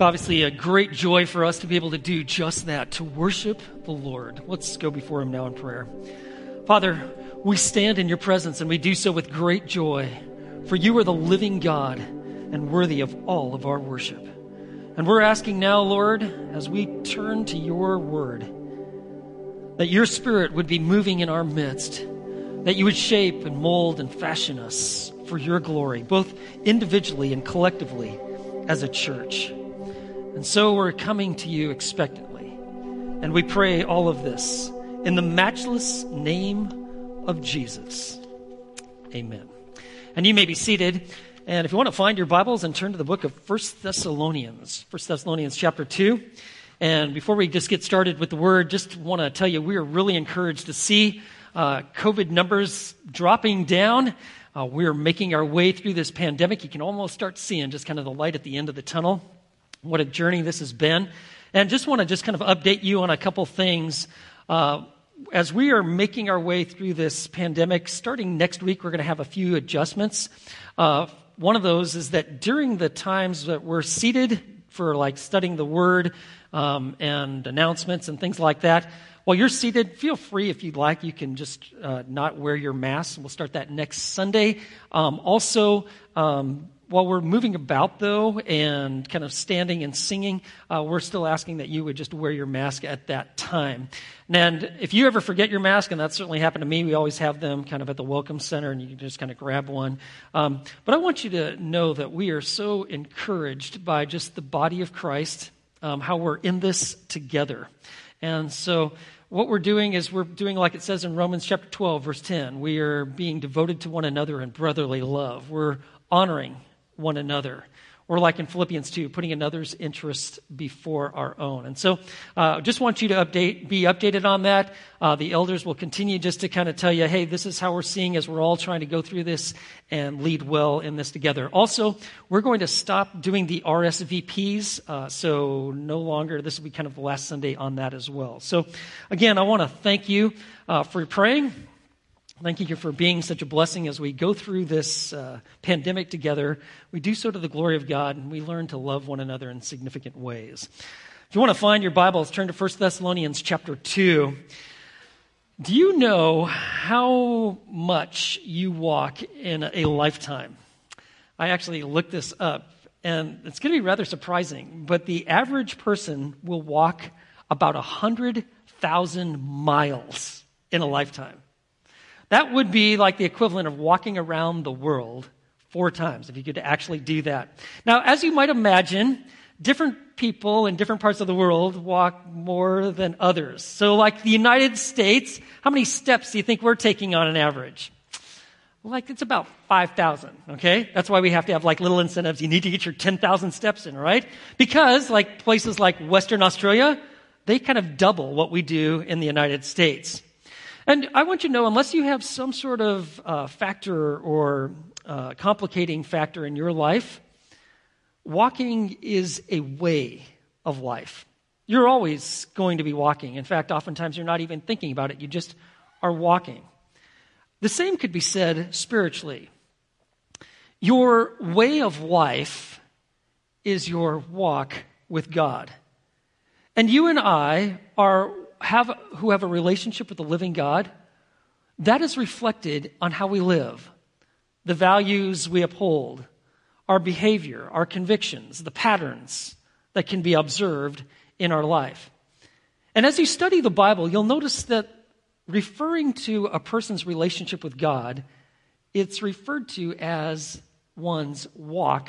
It's obviously a great joy for us to be able to do just that, to worship the Lord. Let's go before Him now in prayer. Father, we stand in your presence and we do so with great joy, for you are the living God and worthy of all of our worship. And we're asking now, Lord, as we turn to your word, that your spirit would be moving in our midst, that you would shape and mold and fashion us for your glory, both individually and collectively as a church. And so we're coming to you expectantly. And we pray all of this in the matchless name of Jesus. Amen. And you may be seated. And if you want to find your Bibles and turn to the book of First Thessalonians, First Thessalonians chapter 2. And before we just get started with the word, just want to tell you we are really encouraged to see uh, COVID numbers dropping down. Uh, we're making our way through this pandemic. You can almost start seeing just kind of the light at the end of the tunnel. What a journey this has been. And just want to just kind of update you on a couple things. Uh, as we are making our way through this pandemic, starting next week, we're going to have a few adjustments. Uh, one of those is that during the times that we're seated for like studying the Word um, and announcements and things like that, while you're seated, feel free if you'd like. You can just uh, not wear your mask. We'll start that next Sunday. Um, also, um, while we're moving about, though, and kind of standing and singing, uh, we're still asking that you would just wear your mask at that time. And if you ever forget your mask, and that certainly happened to me, we always have them kind of at the Welcome Center, and you can just kind of grab one. Um, but I want you to know that we are so encouraged by just the body of Christ, um, how we're in this together. And so what we're doing is we're doing like it says in Romans chapter 12, verse 10. We are being devoted to one another in brotherly love. We're honoring one another. Or, like in Philippians 2, putting another's interest before our own. And so, uh, just want you to update, be updated on that. Uh, the elders will continue just to kind of tell you, hey, this is how we're seeing as we're all trying to go through this and lead well in this together. Also, we're going to stop doing the RSVPs. Uh, so, no longer, this will be kind of the last Sunday on that as well. So, again, I want to thank you uh, for praying. Thank you for being such a blessing as we go through this uh, pandemic together. We do so to the glory of God, and we learn to love one another in significant ways. If you want to find your Bibles, turn to 1 Thessalonians chapter 2. Do you know how much you walk in a lifetime? I actually looked this up, and it's going to be rather surprising, but the average person will walk about 100,000 miles in a lifetime. That would be like the equivalent of walking around the world four times, if you could actually do that. Now, as you might imagine, different people in different parts of the world walk more than others. So, like the United States, how many steps do you think we're taking on an average? Like it's about 5,000, okay? That's why we have to have like little incentives. You need to get your 10,000 steps in, right? Because like places like Western Australia, they kind of double what we do in the United States. And I want you to know, unless you have some sort of uh, factor or uh, complicating factor in your life, walking is a way of life. You're always going to be walking. In fact, oftentimes you're not even thinking about it, you just are walking. The same could be said spiritually. Your way of life is your walk with God. And you and I are have, who have a relationship with the living God, that is reflected on how we live, the values we uphold, our behavior, our convictions, the patterns that can be observed in our life. And as you study the Bible, you'll notice that referring to a person's relationship with God, it's referred to as one's walk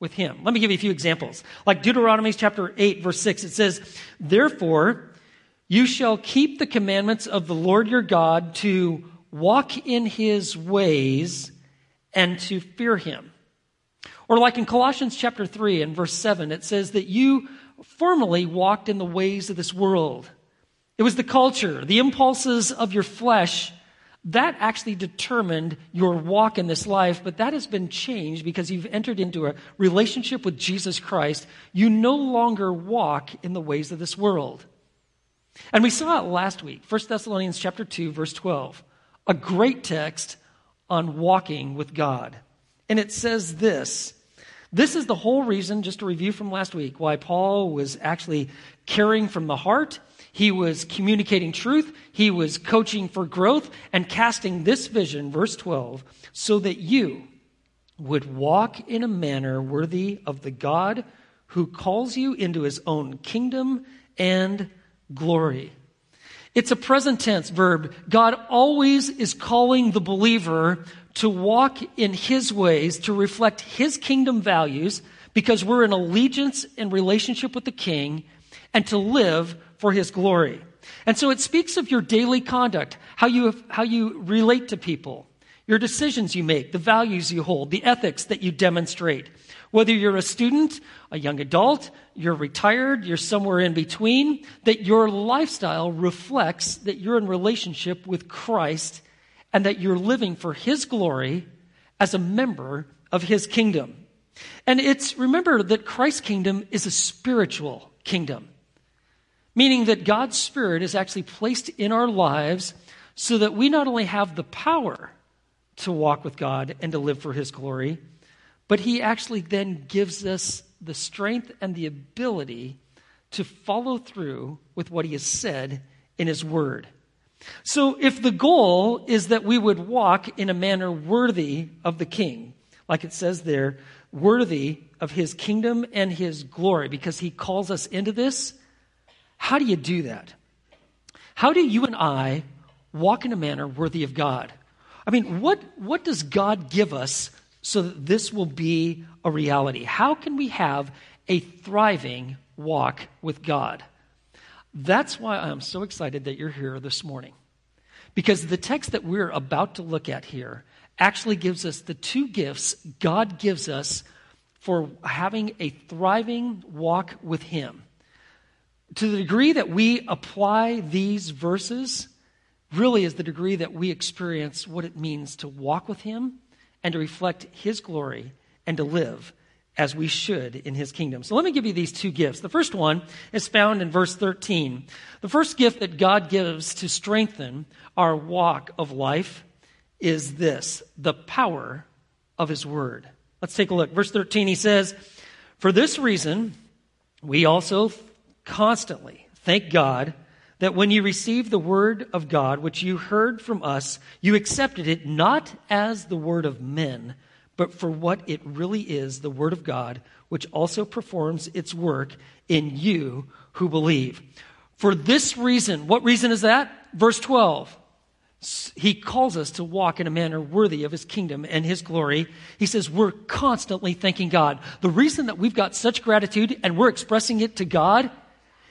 with Him. Let me give you a few examples. Like Deuteronomy chapter 8, verse 6, it says, Therefore, you shall keep the commandments of the Lord your God to walk in his ways and to fear him. Or like in Colossians chapter 3 and verse 7, it says that you formerly walked in the ways of this world. It was the culture, the impulses of your flesh that actually determined your walk in this life, but that has been changed because you've entered into a relationship with Jesus Christ. You no longer walk in the ways of this world. And we saw it last week, 1 Thessalonians chapter 2 verse 12. A great text on walking with God. And it says this, This is the whole reason, just a review from last week, why Paul was actually caring from the heart. He was communicating truth. He was coaching for growth and casting this vision, verse 12, so that you would walk in a manner worthy of the God who calls you into his own kingdom and glory. It's a present tense verb. God always is calling the believer to walk in his ways, to reflect his kingdom values, because we're in allegiance and relationship with the king, and to live for his glory. And so it speaks of your daily conduct, how you, how you relate to people, your decisions you make, the values you hold, the ethics that you demonstrate. Whether you're a student, a young adult, you're retired, you're somewhere in between, that your lifestyle reflects that you're in relationship with Christ and that you're living for His glory as a member of His kingdom. And it's, remember that Christ's kingdom is a spiritual kingdom, meaning that God's Spirit is actually placed in our lives so that we not only have the power to walk with God and to live for His glory, but he actually then gives us the strength and the ability to follow through with what he has said in his word. So, if the goal is that we would walk in a manner worthy of the king, like it says there, worthy of his kingdom and his glory, because he calls us into this, how do you do that? How do you and I walk in a manner worthy of God? I mean, what, what does God give us so that this will be a reality? How can we have a thriving walk with God? That's why I'm so excited that you're here this morning. Because the text that we're about to look at here actually gives us the two gifts God gives us for having a thriving walk with Him. To the degree that we apply these verses, really is the degree that we experience what it means to walk with Him and to reflect His glory and to live as we should in His kingdom. So let me give you these two gifts. The first one is found in verse 13. The first gift that God gives to strengthen our walk of life is this the power of His Word. Let's take a look. Verse 13, he says, For this reason, we also constantly thank God that when you received the word of God, which you heard from us, you accepted it not as the word of men, but for what it really is the word of God, which also performs its work in you who believe. For this reason, what reason is that? Verse 12. He calls us to walk in a manner worthy of his kingdom and his glory. He says we're constantly thanking God. The reason that we've got such gratitude and we're expressing it to God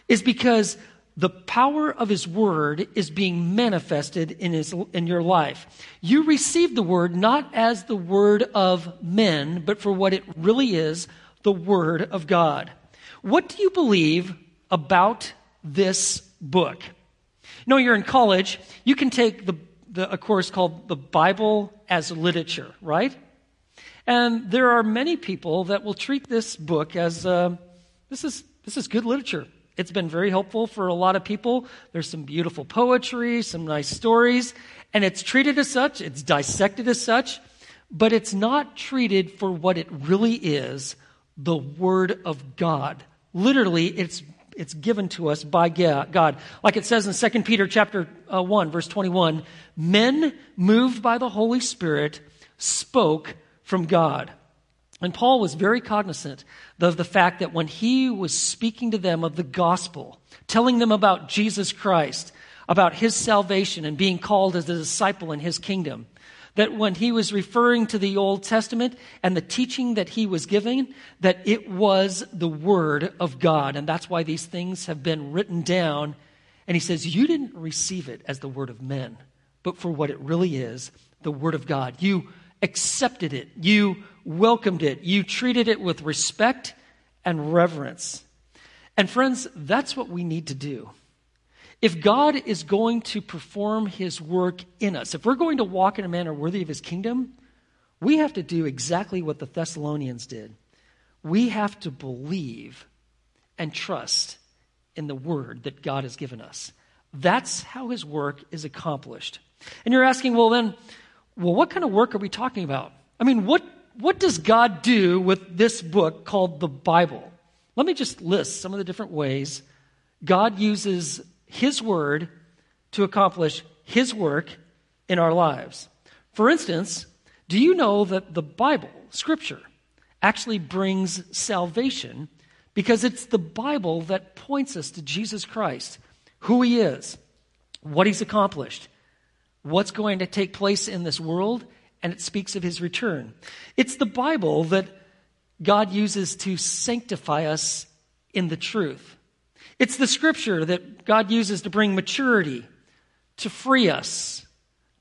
is because the power of his word is being manifested in, his, in your life. You receive the word not as the word of men, but for what it really is the word of God. What do you believe about this book? No, you're in college, you can take the, the, a course called the Bible as Literature, right? And there are many people that will treat this book as uh, this, is, this is good literature. It's been very helpful for a lot of people. There's some beautiful poetry, some nice stories, and it's treated as such, it's dissected as such, but it's not treated for what it really is the Word of God. Literally, it's it's given to us by God. Like it says in 2 Peter chapter uh, 1 verse 21, men moved by the Holy Spirit spoke from God. And Paul was very cognizant of the fact that when he was speaking to them of the gospel, telling them about Jesus Christ, about his salvation and being called as a disciple in his kingdom, that when he was referring to the Old Testament and the teaching that he was giving, that it was the Word of God. And that's why these things have been written down. And he says, You didn't receive it as the Word of men, but for what it really is, the Word of God. You accepted it. You welcomed it. You treated it with respect and reverence. And friends, that's what we need to do. If God is going to perform his work in us, if we're going to walk in a manner worthy of his kingdom, we have to do exactly what the Thessalonians did. We have to believe and trust in the word that God has given us. That's how his work is accomplished. And you're asking, well, then, well, what kind of work are we talking about? I mean, what, what does God do with this book called the Bible? Let me just list some of the different ways God uses His Word to accomplish His work in our lives. For instance, do you know that the Bible, Scripture, actually brings salvation because it's the Bible that points us to Jesus Christ, who He is, what He's accomplished, what's going to take place in this world, and it speaks of His return. It's the Bible that God uses to sanctify us in the truth. It's the scripture that God uses to bring maturity, to free us,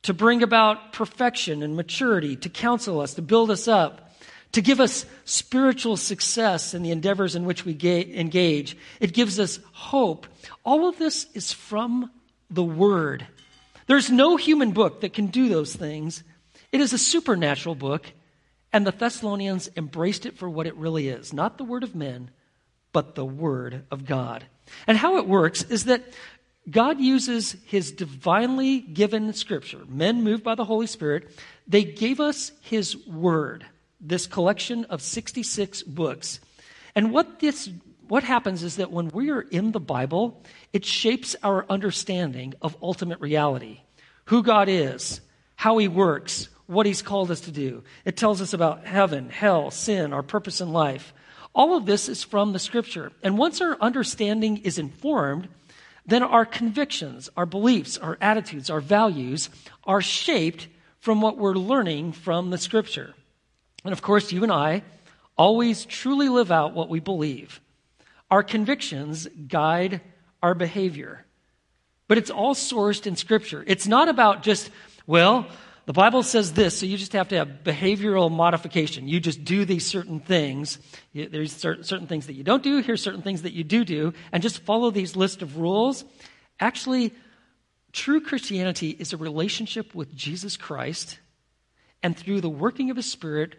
to bring about perfection and maturity, to counsel us, to build us up, to give us spiritual success in the endeavors in which we engage. It gives us hope. All of this is from the Word. There's no human book that can do those things. It is a supernatural book, and the Thessalonians embraced it for what it really is not the Word of men, but the Word of God. And how it works is that God uses his divinely given scripture, men moved by the Holy Spirit, they gave us his word, this collection of 66 books. And what this what happens is that when we are in the Bible, it shapes our understanding of ultimate reality. Who God is, how he works, what he's called us to do. It tells us about heaven, hell, sin, our purpose in life. All of this is from the scripture. And once our understanding is informed, then our convictions, our beliefs, our attitudes, our values are shaped from what we're learning from the scripture. And of course, you and I always truly live out what we believe. Our convictions guide our behavior. But it's all sourced in scripture. It's not about just, well, the Bible says this, so you just have to have behavioral modification. You just do these certain things. There's certain things that you don't do. Here's certain things that you do do. And just follow these list of rules. Actually, true Christianity is a relationship with Jesus Christ. And through the working of His Spirit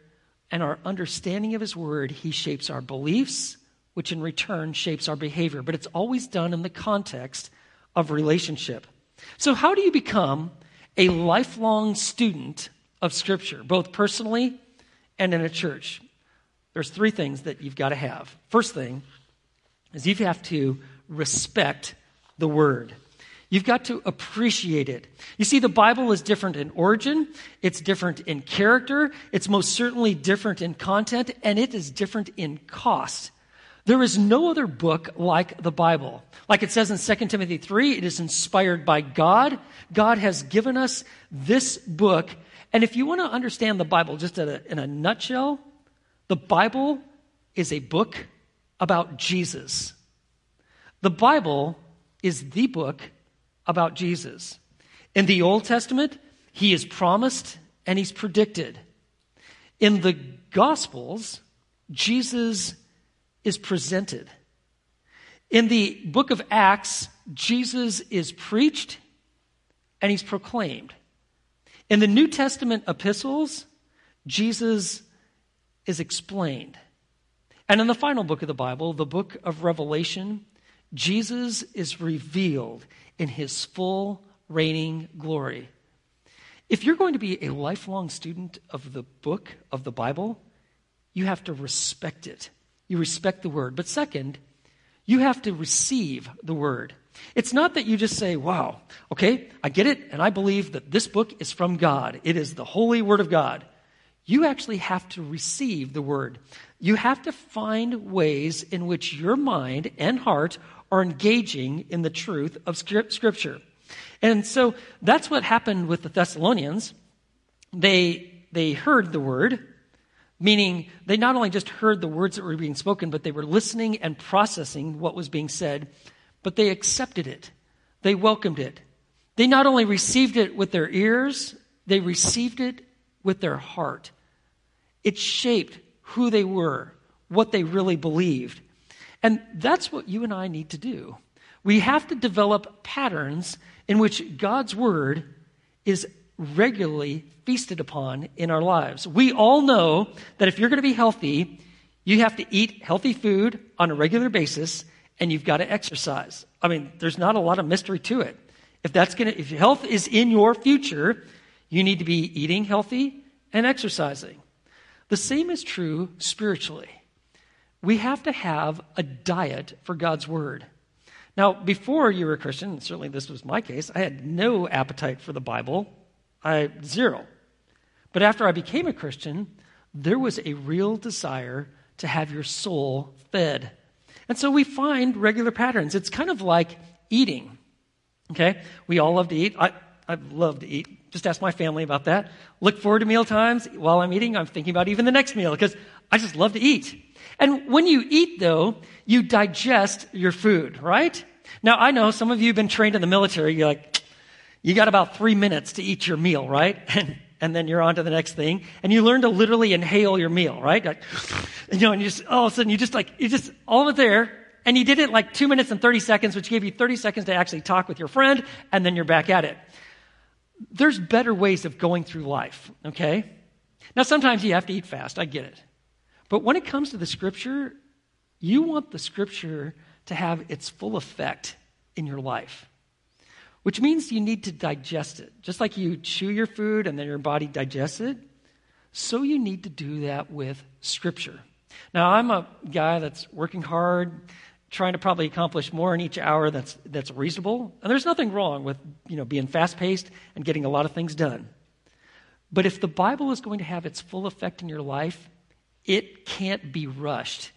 and our understanding of His Word, He shapes our beliefs, which in return shapes our behavior. But it's always done in the context of relationship. So, how do you become a lifelong student of Scripture, both personally and in a church, there's three things that you've got to have. First thing is you have to respect the Word. You've got to appreciate it. You see, the Bible is different in origin, it's different in character, it's most certainly different in content, and it is different in cost. There is no other book like the Bible. Like it says in 2 Timothy 3, it is inspired by God. God has given us this book. And if you want to understand the Bible just a, in a nutshell, the Bible is a book about Jesus. The Bible is the book about Jesus. In the Old Testament, he is promised and he's predicted. In the Gospels, Jesus is presented. In the book of Acts, Jesus is preached and he's proclaimed. In the New Testament epistles, Jesus is explained. And in the final book of the Bible, the book of Revelation, Jesus is revealed in his full reigning glory. If you're going to be a lifelong student of the book of the Bible, you have to respect it. You respect the word. But second, you have to receive the word. It's not that you just say, wow, okay, I get it, and I believe that this book is from God. It is the holy word of God. You actually have to receive the word. You have to find ways in which your mind and heart are engaging in the truth of Scripture. And so that's what happened with the Thessalonians. They, they heard the word, Meaning, they not only just heard the words that were being spoken, but they were listening and processing what was being said, but they accepted it. They welcomed it. They not only received it with their ears, they received it with their heart. It shaped who they were, what they really believed. And that's what you and I need to do. We have to develop patterns in which God's word is regularly feasted upon in our lives. We all know that if you're going to be healthy, you have to eat healthy food on a regular basis and you've got to exercise. I mean, there's not a lot of mystery to it. If that's going to if health is in your future, you need to be eating healthy and exercising. The same is true spiritually. We have to have a diet for God's Word. Now, before you were a Christian, and certainly this was my case, I had no appetite for the Bible. I zero. But after I became a Christian, there was a real desire to have your soul fed. And so we find regular patterns. It's kind of like eating. Okay? We all love to eat. I, I love to eat. Just ask my family about that. Look forward to meal times. While I'm eating, I'm thinking about even the next meal because I just love to eat. And when you eat, though, you digest your food, right? Now, I know some of you have been trained in the military. You're like, you got about three minutes to eat your meal, right? And, and then you're on to the next thing. And you learn to literally inhale your meal, right? Like, you know, and you just, all of a sudden, you just like, you just, all of it there. And you did it like two minutes and 30 seconds, which gave you 30 seconds to actually talk with your friend, and then you're back at it. There's better ways of going through life, okay? Now, sometimes you have to eat fast. I get it. But when it comes to the scripture, you want the scripture to have its full effect in your life, which means you need to digest it. Just like you chew your food and then your body digests it, so you need to do that with scripture. Now, I'm a guy that's working hard, trying to probably accomplish more in each hour that's, that's reasonable. And there's nothing wrong with you know, being fast paced and getting a lot of things done. But if the Bible is going to have its full effect in your life, it can't be rushed.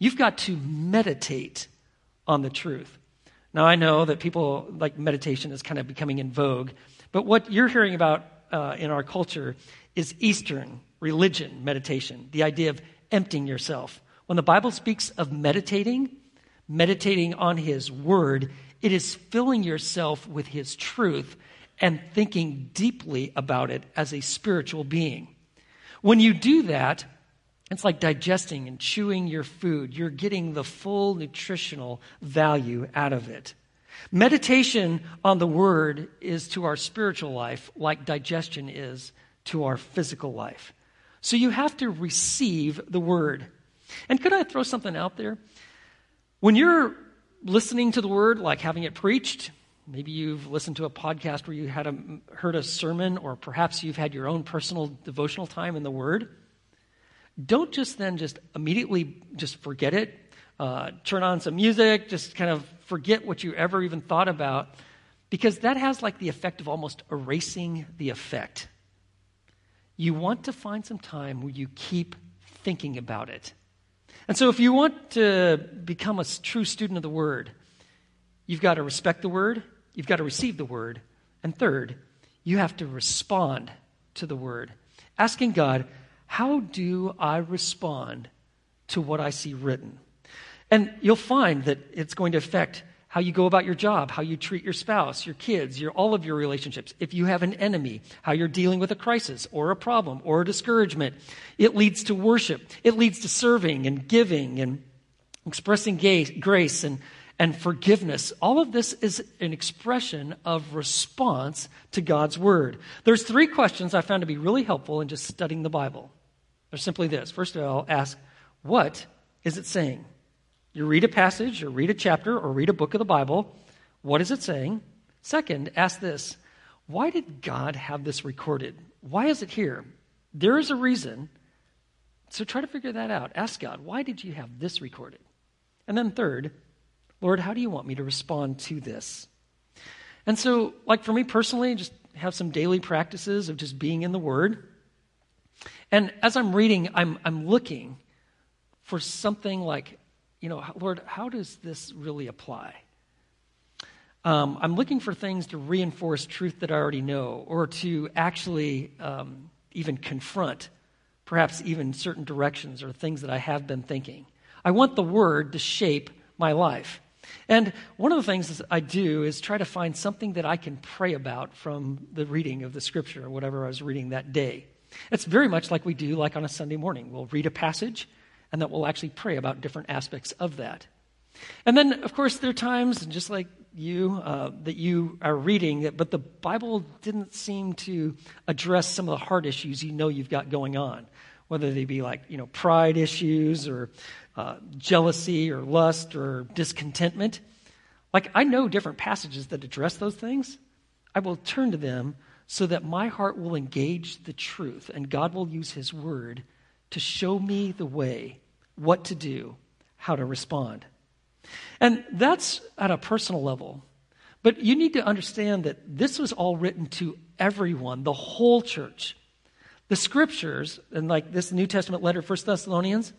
You've got to meditate on the truth. Now, I know that people like meditation is kind of becoming in vogue, but what you're hearing about uh, in our culture is Eastern religion meditation, the idea of emptying yourself. When the Bible speaks of meditating, meditating on His Word, it is filling yourself with His truth and thinking deeply about it as a spiritual being. When you do that, it's like digesting and chewing your food. You're getting the full nutritional value out of it. Meditation on the Word is to our spiritual life like digestion is to our physical life. So you have to receive the Word. And could I throw something out there? When you're listening to the Word, like having it preached, maybe you've listened to a podcast where you had a, heard a sermon, or perhaps you've had your own personal devotional time in the Word don't just then just immediately just forget it, uh, turn on some music, just kind of forget what you ever even thought about, because that has like the effect of almost erasing the effect. You want to find some time where you keep thinking about it. And so, if you want to become a true student of the Word, you've got to respect the Word, you've got to receive the Word, and third, you have to respond to the Word, asking God, how do I respond to what I see written? And you'll find that it's going to affect how you go about your job, how you treat your spouse, your kids, your, all of your relationships. If you have an enemy, how you're dealing with a crisis or a problem or a discouragement. It leads to worship. It leads to serving and giving and expressing grace and and forgiveness. All of this is an expression of response to God's word. There's three questions I found to be really helpful in just studying the Bible. They're simply this. First of all, ask, what is it saying? You read a passage, or read a chapter, or read a book of the Bible. What is it saying? Second, ask this why did God have this recorded? Why is it here? There is a reason. So try to figure that out. Ask God, why did you have this recorded? And then third, Lord, how do you want me to respond to this? And so, like for me personally, just have some daily practices of just being in the Word. And as I'm reading, I'm, I'm looking for something like, you know, Lord, how does this really apply? Um, I'm looking for things to reinforce truth that I already know or to actually um, even confront perhaps even certain directions or things that I have been thinking. I want the Word to shape my life. And one of the things I do is try to find something that I can pray about from the reading of the scripture or whatever I was reading that day. It's very much like we do like on a Sunday morning. We'll read a passage and then we'll actually pray about different aspects of that. And then, of course, there are times, just like you, uh, that you are reading, but the Bible didn't seem to address some of the hard issues you know you've got going on, whether they be like, you know, pride issues or uh, jealousy or lust or discontentment. Like, I know different passages that address those things. I will turn to them so that my heart will engage the truth and God will use His word to show me the way, what to do, how to respond. And that's at a personal level. But you need to understand that this was all written to everyone, the whole church. The scriptures, and like this New Testament letter, 1 Thessalonians,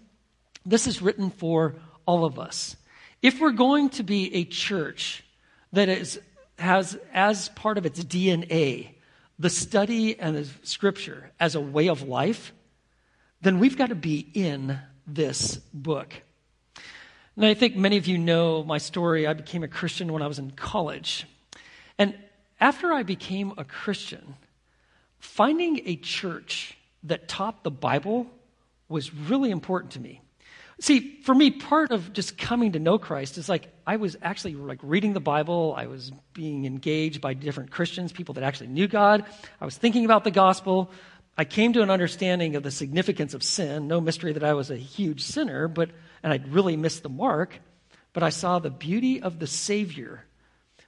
this is written for all of us. If we're going to be a church that is, has as part of its DNA the study and the scripture as a way of life, then we've got to be in this book. And I think many of you know my story. I became a Christian when I was in college. And after I became a Christian, finding a church that taught the Bible was really important to me. See, for me, part of just coming to know Christ is like I was actually like reading the Bible. I was being engaged by different Christians, people that actually knew God. I was thinking about the gospel. I came to an understanding of the significance of sin. No mystery that I was a huge sinner, but and I'd really missed the mark. But I saw the beauty of the Savior.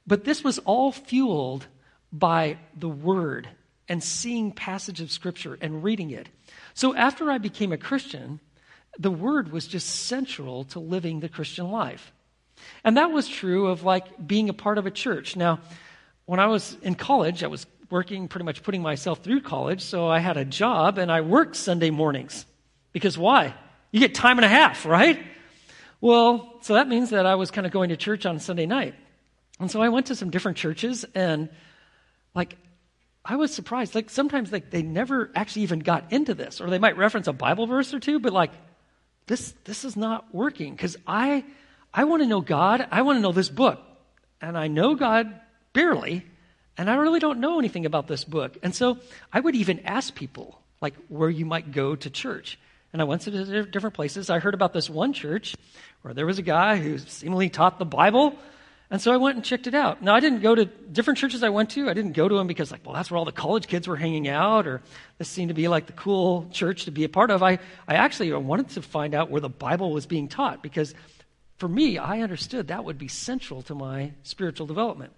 But this was all fueled by the Word and seeing passages of Scripture and reading it. So after I became a Christian the word was just central to living the Christian life. And that was true of like being a part of a church. Now, when I was in college, I was working, pretty much putting myself through college, so I had a job and I worked Sunday mornings. Because why? You get time and a half, right? Well, so that means that I was kind of going to church on Sunday night. And so I went to some different churches and like I was surprised. Like sometimes like they never actually even got into this, or they might reference a Bible verse or two, but like this, this is not working because I, I want to know God. I want to know this book. And I know God barely, and I really don't know anything about this book. And so I would even ask people, like, where you might go to church. And I went to different places. I heard about this one church where there was a guy who seemingly taught the Bible and so I went and checked it out. Now, I didn't go to different churches I went to. I didn't go to them because, like, well, that's where all the college kids were hanging out, or this seemed to be like the cool church to be a part of. I, I actually wanted to find out where the Bible was being taught because for me, I understood that would be central to my spiritual development.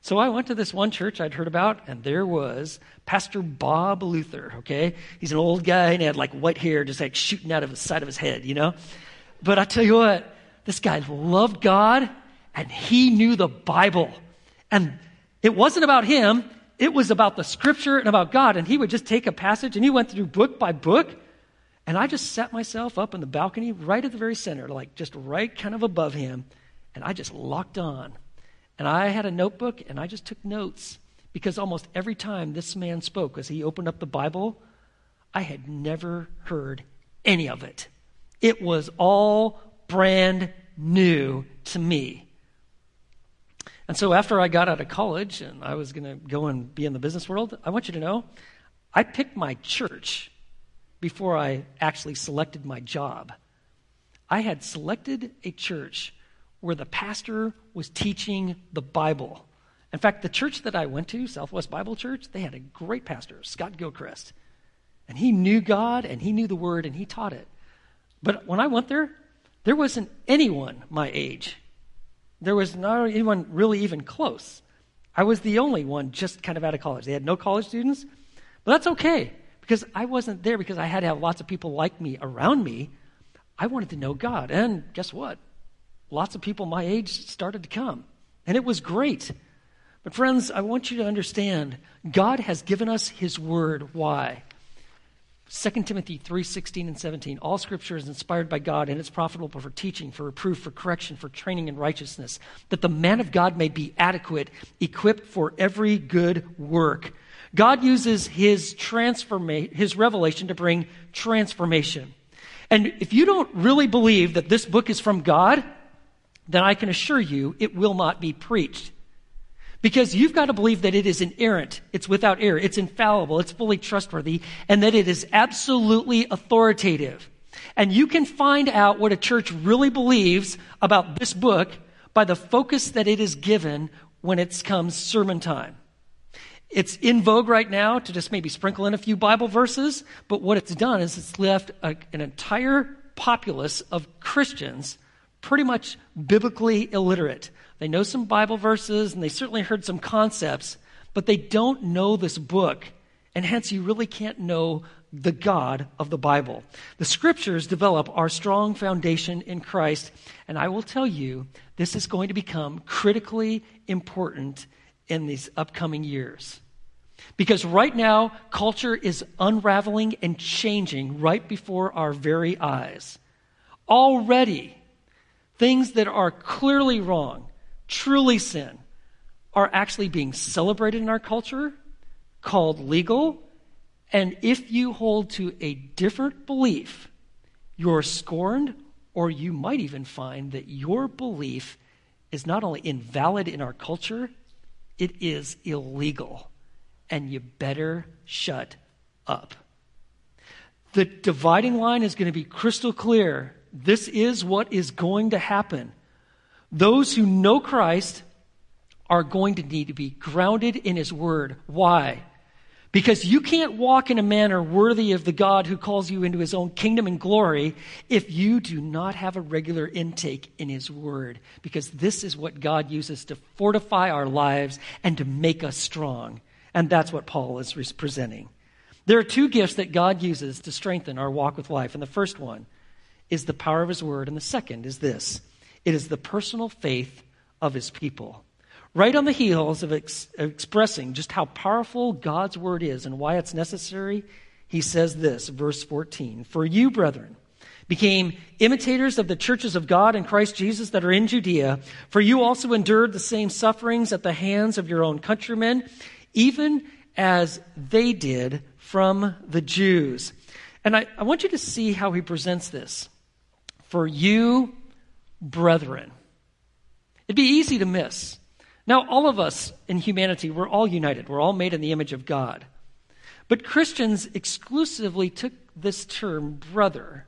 So I went to this one church I'd heard about, and there was Pastor Bob Luther, okay? He's an old guy, and he had like white hair just like shooting out of the side of his head, you know? But I tell you what, this guy loved God and he knew the Bible. And it wasn't about him, it was about the scripture and about God. And he would just take a passage and he went through book by book. And I just sat myself up in the balcony right at the very center, like just right kind of above him. And I just locked on. And I had a notebook and I just took notes because almost every time this man spoke, as he opened up the Bible, I had never heard any of it. It was all brand new to me. And so after I got out of college and I was going to go and be in the business world, I want you to know I picked my church before I actually selected my job. I had selected a church where the pastor was teaching the Bible. In fact, the church that I went to, Southwest Bible Church, they had a great pastor, Scott Gilchrist. And he knew God and he knew the word and he taught it. But when I went there, there wasn't anyone my age there was not anyone really even close. I was the only one just kind of out of college. They had no college students, but that's okay because I wasn't there because I had to have lots of people like me around me. I wanted to know God. And guess what? Lots of people my age started to come. And it was great. But, friends, I want you to understand God has given us His Word. Why? 2 Timothy 3 16 and 17. All scripture is inspired by God and it's profitable for teaching, for reproof, for correction, for training in righteousness, that the man of God may be adequate, equipped for every good work. God uses his transformation, his revelation to bring transformation. And if you don't really believe that this book is from God, then I can assure you it will not be preached. Because you've got to believe that it is inerrant, it's without error, it's infallible, it's fully trustworthy, and that it is absolutely authoritative. And you can find out what a church really believes about this book by the focus that it is given when it comes sermon time. It's in vogue right now to just maybe sprinkle in a few Bible verses, but what it's done is it's left a, an entire populace of Christians pretty much biblically illiterate. They know some Bible verses and they certainly heard some concepts, but they don't know this book. and hence you really can't know the God of the Bible. The scriptures develop our strong foundation in Christ, and I will tell you, this is going to become critically important in these upcoming years. Because right now, culture is unraveling and changing right before our very eyes. Already, things that are clearly wrong, truly sin, are actually being celebrated in our culture, called legal, and if you hold to a different belief, you're scorned, or you might even find that your belief is not only invalid in our culture, it is illegal. And you better shut up. The dividing line is going to be crystal clear. This is what is going to happen. Those who know Christ are going to need to be grounded in His Word. Why? Because you can't walk in a manner worthy of the God who calls you into his own kingdom and glory if you do not have a regular intake in his word. Because this is what God uses to fortify our lives and to make us strong. And that's what Paul is presenting. There are two gifts that God uses to strengthen our walk with life. And the first one is the power of his word, and the second is this it is the personal faith of his people right on the heels of ex- expressing just how powerful God's word is and why it's necessary, he says this, verse 14 For you, brethren, became imitators of the churches of God in Christ Jesus that are in Judea, for you also endured the same sufferings at the hands of your own countrymen, even as they did from the Jews. And I, I want you to see how he presents this. For you, brethren. It'd be easy to miss. Now, all of us in humanity, we're all united. We're all made in the image of God. But Christians exclusively took this term brother,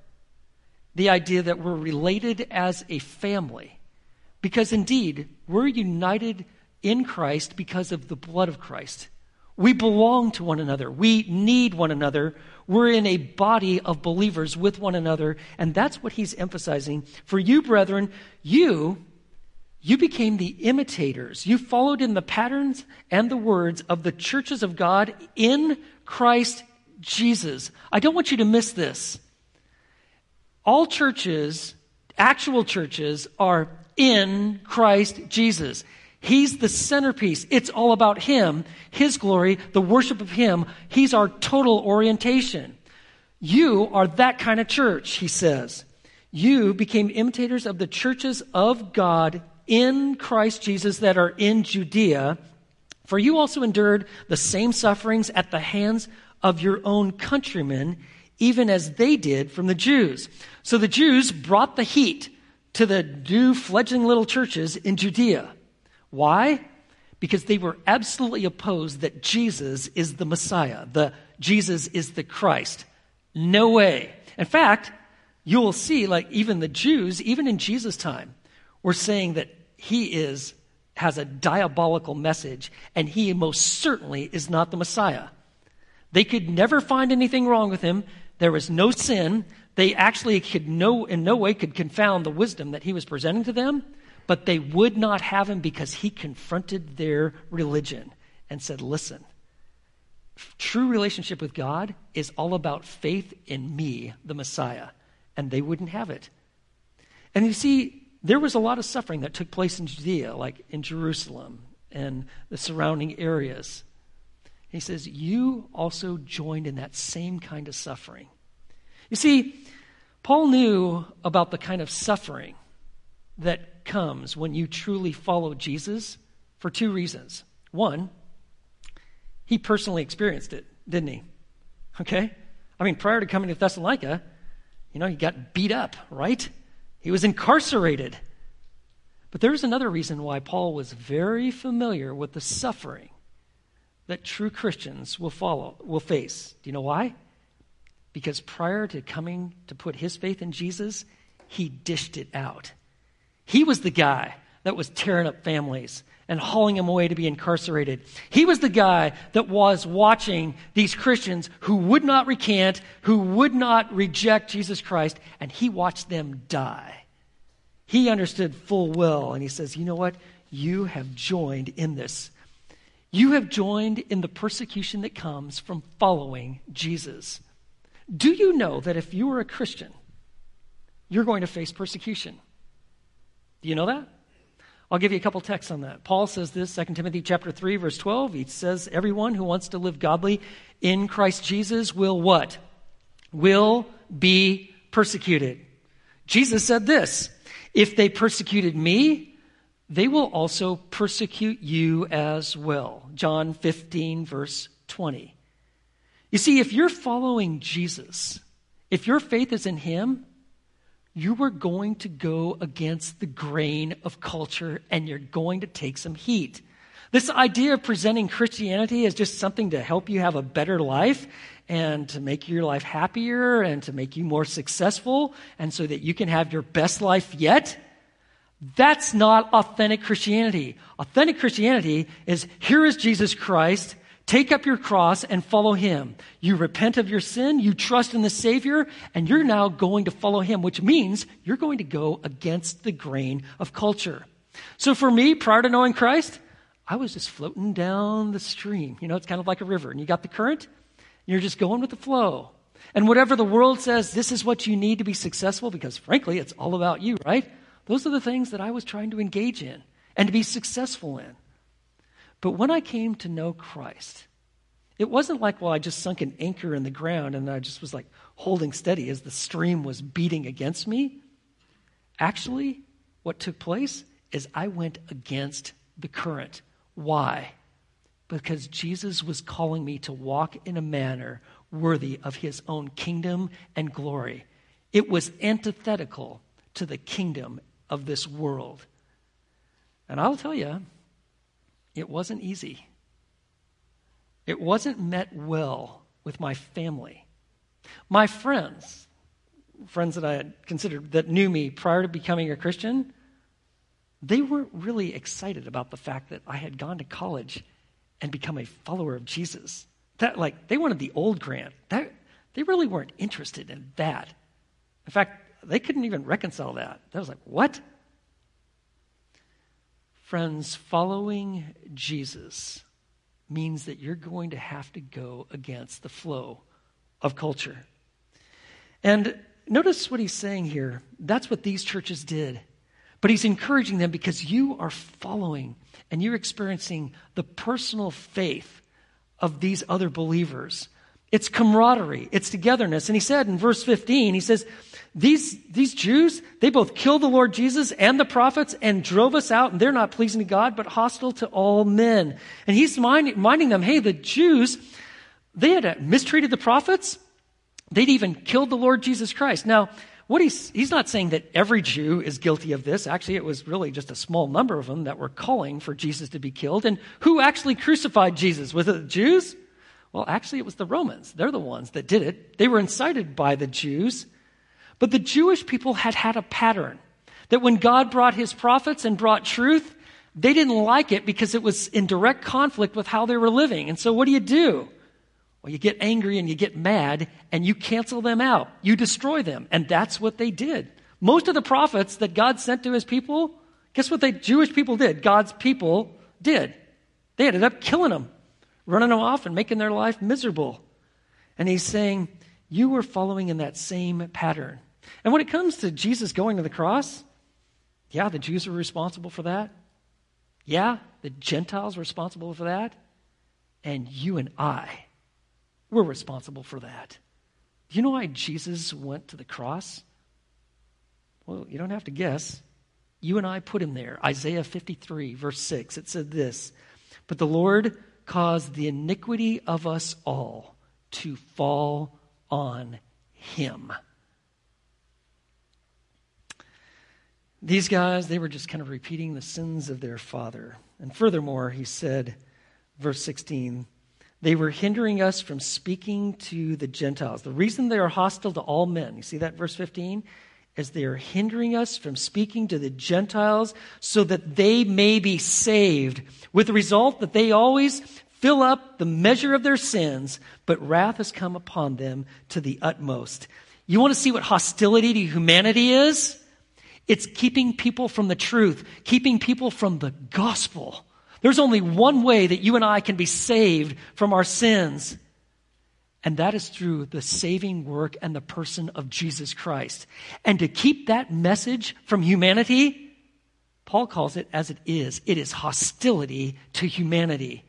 the idea that we're related as a family. Because indeed, we're united in Christ because of the blood of Christ. We belong to one another. We need one another. We're in a body of believers with one another. And that's what he's emphasizing. For you, brethren, you you became the imitators. You followed in the patterns and the words of the churches of God in Christ Jesus. I don't want you to miss this. All churches, actual churches, are in Christ Jesus. He's the centerpiece. It's all about Him, His glory, the worship of Him. He's our total orientation. You are that kind of church, he says. You became imitators of the churches of God in Christ Jesus that are in Judea, for you also endured the same sufferings at the hands of your own countrymen, even as they did from the Jews. So the Jews brought the heat to the new fledgling little churches in Judea. Why? Because they were absolutely opposed that Jesus is the Messiah, the Jesus is the Christ. No way. In fact, you will see, like even the Jews, even in Jesus' time, were saying that he is has a diabolical message, and he most certainly is not the Messiah. They could never find anything wrong with him. There was no sin. They actually could no in no way could confound the wisdom that he was presenting to them, but they would not have him because he confronted their religion and said, "Listen, true relationship with God is all about faith in me, the Messiah." And they wouldn't have it. And you see, there was a lot of suffering that took place in Judea, like in Jerusalem and the surrounding areas. He says, You also joined in that same kind of suffering. You see, Paul knew about the kind of suffering that comes when you truly follow Jesus for two reasons. One, he personally experienced it, didn't he? Okay? I mean, prior to coming to Thessalonica, you know, he got beat up, right? He was incarcerated. But there's another reason why Paul was very familiar with the suffering that true Christians will follow will face. Do you know why? Because prior to coming to put his faith in Jesus, he dished it out. He was the guy that was tearing up families and hauling them away to be incarcerated. He was the guy that was watching these Christians who would not recant, who would not reject Jesus Christ, and he watched them die. He understood full well, and he says, You know what? You have joined in this. You have joined in the persecution that comes from following Jesus. Do you know that if you are a Christian, you're going to face persecution? Do you know that? I'll give you a couple texts on that. Paul says this, 2 Timothy chapter 3 verse 12. He says everyone who wants to live godly in Christ Jesus will what? Will be persecuted. Jesus said this, if they persecuted me, they will also persecute you as well. John 15 verse 20. You see, if you're following Jesus, if your faith is in him, you are going to go against the grain of culture and you're going to take some heat. This idea of presenting Christianity as just something to help you have a better life and to make your life happier and to make you more successful and so that you can have your best life yet, that's not authentic Christianity. Authentic Christianity is here is Jesus Christ Take up your cross and follow him. You repent of your sin, you trust in the Savior, and you're now going to follow him, which means you're going to go against the grain of culture. So for me, prior to knowing Christ, I was just floating down the stream. You know, it's kind of like a river, and you got the current, you're just going with the flow. And whatever the world says, this is what you need to be successful, because frankly, it's all about you, right? Those are the things that I was trying to engage in and to be successful in. But when I came to know Christ, it wasn't like, well, I just sunk an anchor in the ground and I just was like holding steady as the stream was beating against me. Actually, what took place is I went against the current. Why? Because Jesus was calling me to walk in a manner worthy of his own kingdom and glory. It was antithetical to the kingdom of this world. And I'll tell you, it wasn't easy. It wasn't met well with my family. My friends, friends that I had considered that knew me prior to becoming a Christian, they weren't really excited about the fact that I had gone to college and become a follower of Jesus. That like they wanted the old Grant. That they really weren't interested in that. In fact, they couldn't even reconcile that. That was like, what? Friends, following Jesus means that you're going to have to go against the flow of culture. And notice what he's saying here. That's what these churches did. But he's encouraging them because you are following and you're experiencing the personal faith of these other believers. It's camaraderie, it's togetherness. And he said in verse 15, he says, these, these Jews, they both killed the Lord Jesus and the prophets and drove us out, and they're not pleasing to God, but hostile to all men. And he's reminding them, hey, the Jews, they had mistreated the prophets. They'd even killed the Lord Jesus Christ. Now, what he's, he's not saying that every Jew is guilty of this. Actually, it was really just a small number of them that were calling for Jesus to be killed. And who actually crucified Jesus? Was it the Jews? Well, actually, it was the Romans. They're the ones that did it. They were incited by the Jews. But the Jewish people had had a pattern that when God brought his prophets and brought truth, they didn't like it because it was in direct conflict with how they were living. And so what do you do? Well, you get angry and you get mad and you cancel them out. You destroy them. And that's what they did. Most of the prophets that God sent to his people, guess what the Jewish people did? God's people did. They ended up killing them, running them off and making their life miserable. And he's saying, You were following in that same pattern. And when it comes to Jesus going to the cross, yeah, the Jews were responsible for that. Yeah, the Gentiles were responsible for that. And you and I, we're responsible for that. Do you know why Jesus went to the cross? Well, you don't have to guess. You and I put him there. Isaiah 53, verse 6, it said this But the Lord caused the iniquity of us all to fall on him. These guys, they were just kind of repeating the sins of their father. And furthermore, he said, verse 16, they were hindering us from speaking to the Gentiles. The reason they are hostile to all men, you see that verse 15? Is they are hindering us from speaking to the Gentiles so that they may be saved, with the result that they always fill up the measure of their sins, but wrath has come upon them to the utmost. You want to see what hostility to humanity is? It's keeping people from the truth, keeping people from the gospel. There's only one way that you and I can be saved from our sins, and that is through the saving work and the person of Jesus Christ. And to keep that message from humanity, Paul calls it as it is it is hostility to humanity.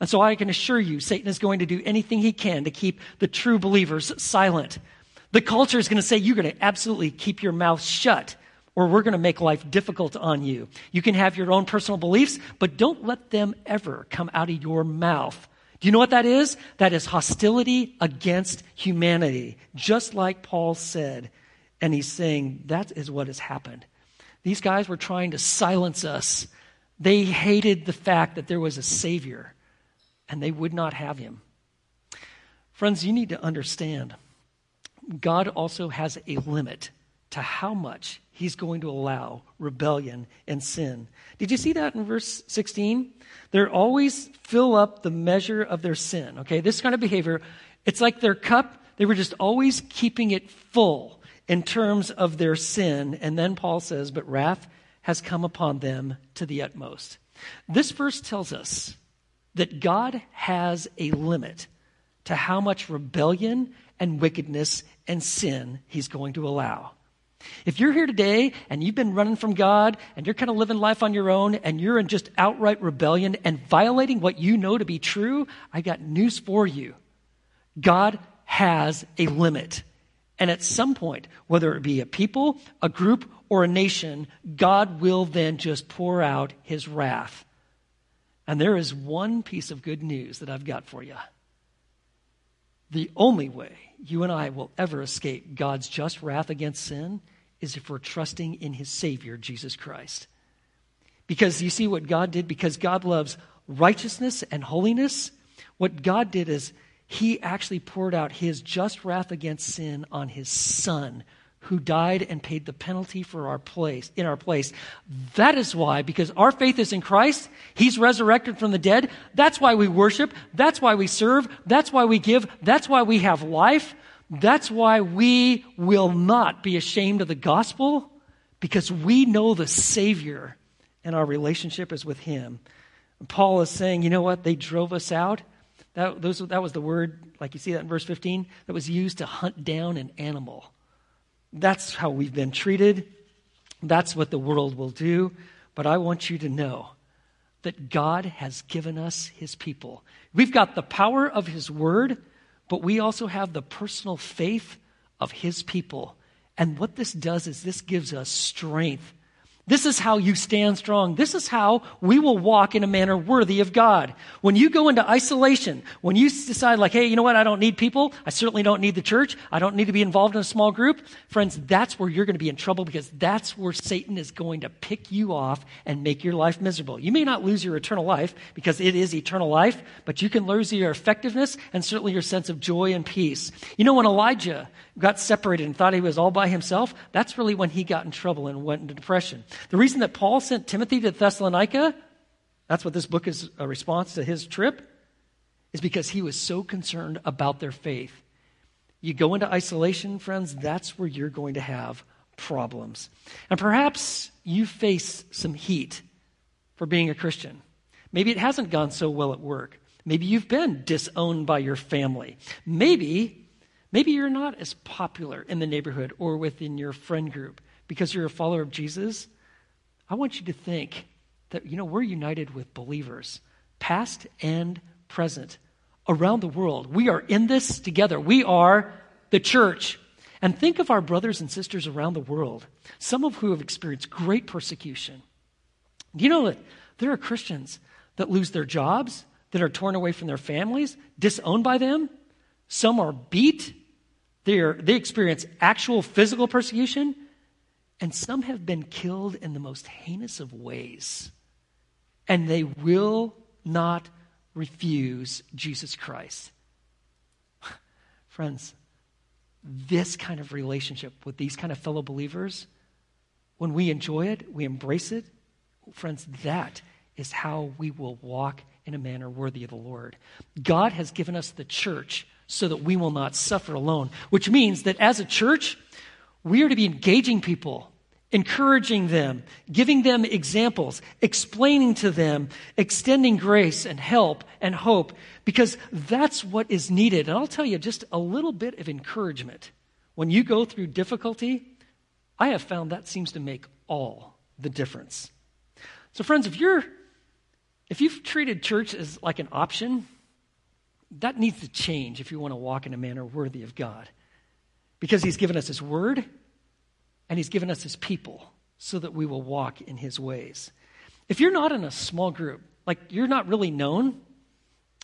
And so I can assure you, Satan is going to do anything he can to keep the true believers silent. The culture is going to say, You're going to absolutely keep your mouth shut, or we're going to make life difficult on you. You can have your own personal beliefs, but don't let them ever come out of your mouth. Do you know what that is? That is hostility against humanity, just like Paul said. And he's saying that is what has happened. These guys were trying to silence us. They hated the fact that there was a Savior, and they would not have him. Friends, you need to understand God also has a limit to how much he's going to allow rebellion and sin. Did you see that in verse 16? They're always fill up the measure of their sin. Okay, this kind of behavior, it's like their cup, they were just always keeping it full in terms of their sin. And then Paul says, But wrath has come upon them to the utmost. This verse tells us that God has a limit to how much rebellion and wickedness and sin he's going to allow. If you're here today and you've been running from God and you're kind of living life on your own and you're in just outright rebellion and violating what you know to be true, I got news for you. God has a limit. And at some point, whether it be a people, a group, or a nation, God will then just pour out his wrath. And there is one piece of good news that I've got for you. The only way you and I will ever escape God's just wrath against sin is if we're trusting in his Savior, Jesus Christ. Because you see what God did? Because God loves righteousness and holiness, what God did is he actually poured out his just wrath against sin on his Son who died and paid the penalty for our place in our place. That is why, because our faith is in Christ, He's resurrected from the dead. That's why we worship. That's why we serve. That's why we give. That's why we have life. That's why we will not be ashamed of the gospel, because we know the Savior and our relationship is with Him. Paul is saying, you know what? They drove us out. That, those, that was the word, like you see that in verse 15, that was used to hunt down an animal. That's how we've been treated. That's what the world will do. But I want you to know that God has given us his people. We've got the power of his word, but we also have the personal faith of his people. And what this does is this gives us strength this is how you stand strong. This is how we will walk in a manner worthy of God. When you go into isolation, when you decide, like, hey, you know what? I don't need people. I certainly don't need the church. I don't need to be involved in a small group. Friends, that's where you're going to be in trouble because that's where Satan is going to pick you off and make your life miserable. You may not lose your eternal life because it is eternal life, but you can lose your effectiveness and certainly your sense of joy and peace. You know, when Elijah got separated and thought he was all by himself, that's really when he got in trouble and went into depression. The reason that Paul sent Timothy to Thessalonica, that's what this book is a response to his trip, is because he was so concerned about their faith. You go into isolation, friends, that's where you're going to have problems. And perhaps you face some heat for being a Christian. Maybe it hasn't gone so well at work. Maybe you've been disowned by your family. Maybe Maybe you're not as popular in the neighborhood or within your friend group because you're a follower of Jesus. I want you to think that, you know, we're united with believers, past and present, around the world. We are in this together. We are the church. And think of our brothers and sisters around the world, some of who have experienced great persecution. Do you know that there are Christians that lose their jobs, that are torn away from their families, disowned by them? Some are beat They're, they experience actual physical persecution, and some have been killed in the most heinous of ways. And they will not refuse Jesus Christ. Friends, this kind of relationship with these kind of fellow believers, when we enjoy it, we embrace it, friends, that is how we will walk in a manner worthy of the Lord. God has given us the church so that we will not suffer alone. Which means that as a church, we are to be engaging people encouraging them, giving them examples, explaining to them, extending grace and help and hope, because that's what is needed. And I'll tell you just a little bit of encouragement. When you go through difficulty, I have found that seems to make all the difference. So, friends, if you're if you've treated church as like an option, that needs to change if you want to walk in a manner worthy of God. Because He's given us His Word and He's given us His people so that we will walk in His ways. If you're not in a small group, like you're not really known,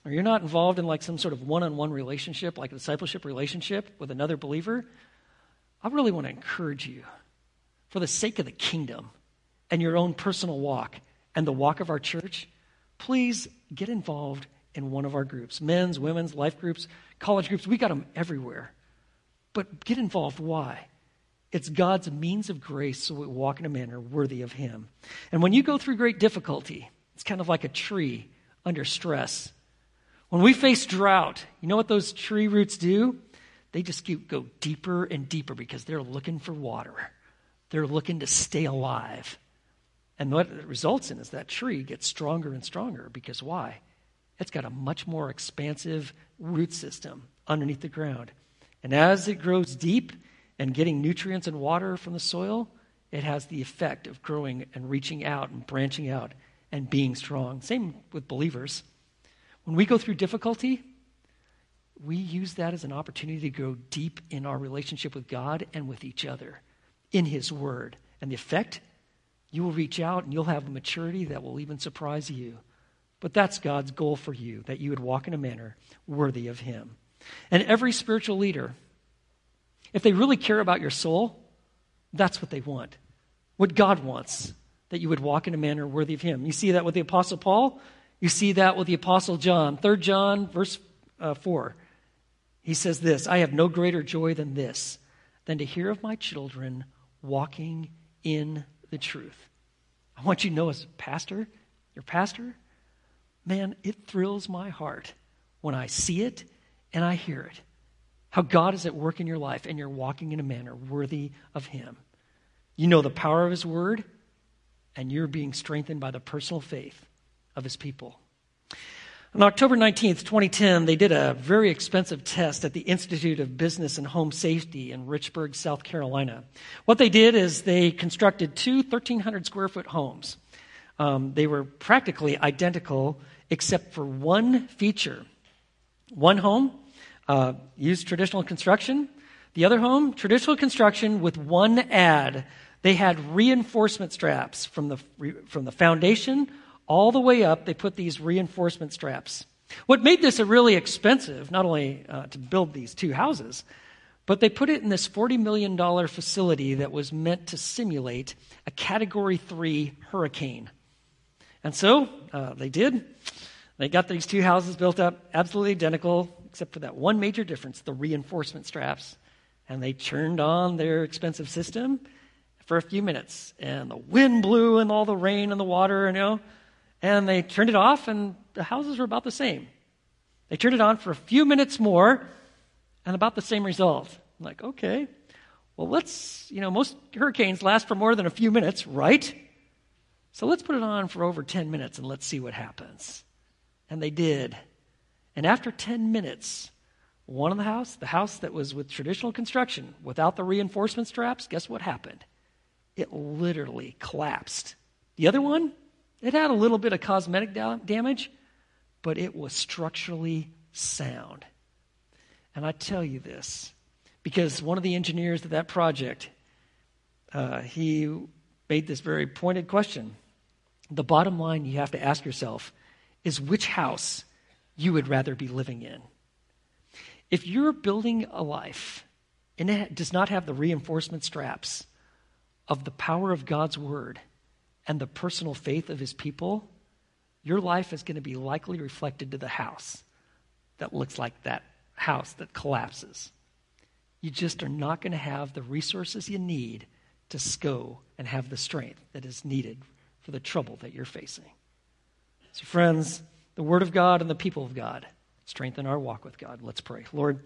or you're not involved in like some sort of one on one relationship, like a discipleship relationship with another believer, I really want to encourage you for the sake of the kingdom and your own personal walk and the walk of our church, please get involved in one of our groups men's, women's, life groups, college groups. We got them everywhere. But get involved. Why? It's God's means of grace so we walk in a manner worthy of Him. And when you go through great difficulty, it's kind of like a tree under stress. When we face drought, you know what those tree roots do? They just go deeper and deeper because they're looking for water. They're looking to stay alive. And what it results in is that tree gets stronger and stronger because why? It's got a much more expansive root system underneath the ground. And as it grows deep and getting nutrients and water from the soil, it has the effect of growing and reaching out and branching out and being strong. Same with believers. When we go through difficulty, we use that as an opportunity to go deep in our relationship with God and with each other in His Word. And the effect, you will reach out and you'll have a maturity that will even surprise you. But that's God's goal for you, that you would walk in a manner worthy of Him. And every spiritual leader, if they really care about your soul, that's what they want. What God wants, that you would walk in a manner worthy of Him. You see that with the Apostle Paul. You see that with the Apostle John. 3 John, verse uh, 4. He says this I have no greater joy than this, than to hear of my children walking in the truth. I want you to know, as a pastor, your pastor, man, it thrills my heart when I see it and I hear it. How God is at work in your life and you're walking in a manner worthy of Him. You know the power of His Word, and you're being strengthened by the personal faith of His people. On October 19th, 2010, they did a very expensive test at the Institute of Business and Home Safety in Richburg, South Carolina. What they did is they constructed two 1,300 square foot homes. Um, they were practically identical except for one feature. One home uh, used traditional construction, the other home, traditional construction with one add. They had reinforcement straps from the, from the foundation all the way up. They put these reinforcement straps. What made this a really expensive, not only uh, to build these two houses, but they put it in this $40 million facility that was meant to simulate a Category 3 hurricane. And so uh, they did. They got these two houses built up, absolutely identical, except for that one major difference the reinforcement straps. And they turned on their expensive system for a few minutes. And the wind blew and all the rain and the water, you know. And they turned it off, and the houses were about the same. They turned it on for a few minutes more, and about the same result. I'm like, okay, well, let's, you know, most hurricanes last for more than a few minutes, right? So let's put it on for over 10 minutes and let's see what happens. And they did. And after 10 minutes, one of the house, the house that was with traditional construction, without the reinforcement straps, guess what happened? It literally collapsed. The other one, it had a little bit of cosmetic da- damage, but it was structurally sound. And I tell you this because one of the engineers of that project, uh, he made this very pointed question. The bottom line you have to ask yourself is which house you would rather be living in. If you're building a life and it does not have the reinforcement straps of the power of God's word and the personal faith of his people, your life is going to be likely reflected to the house that looks like that house that collapses. You just are not going to have the resources you need to go and have the strength that is needed for the trouble that you're facing. So, friends, the Word of God and the people of God strengthen our walk with God. Let's pray. Lord,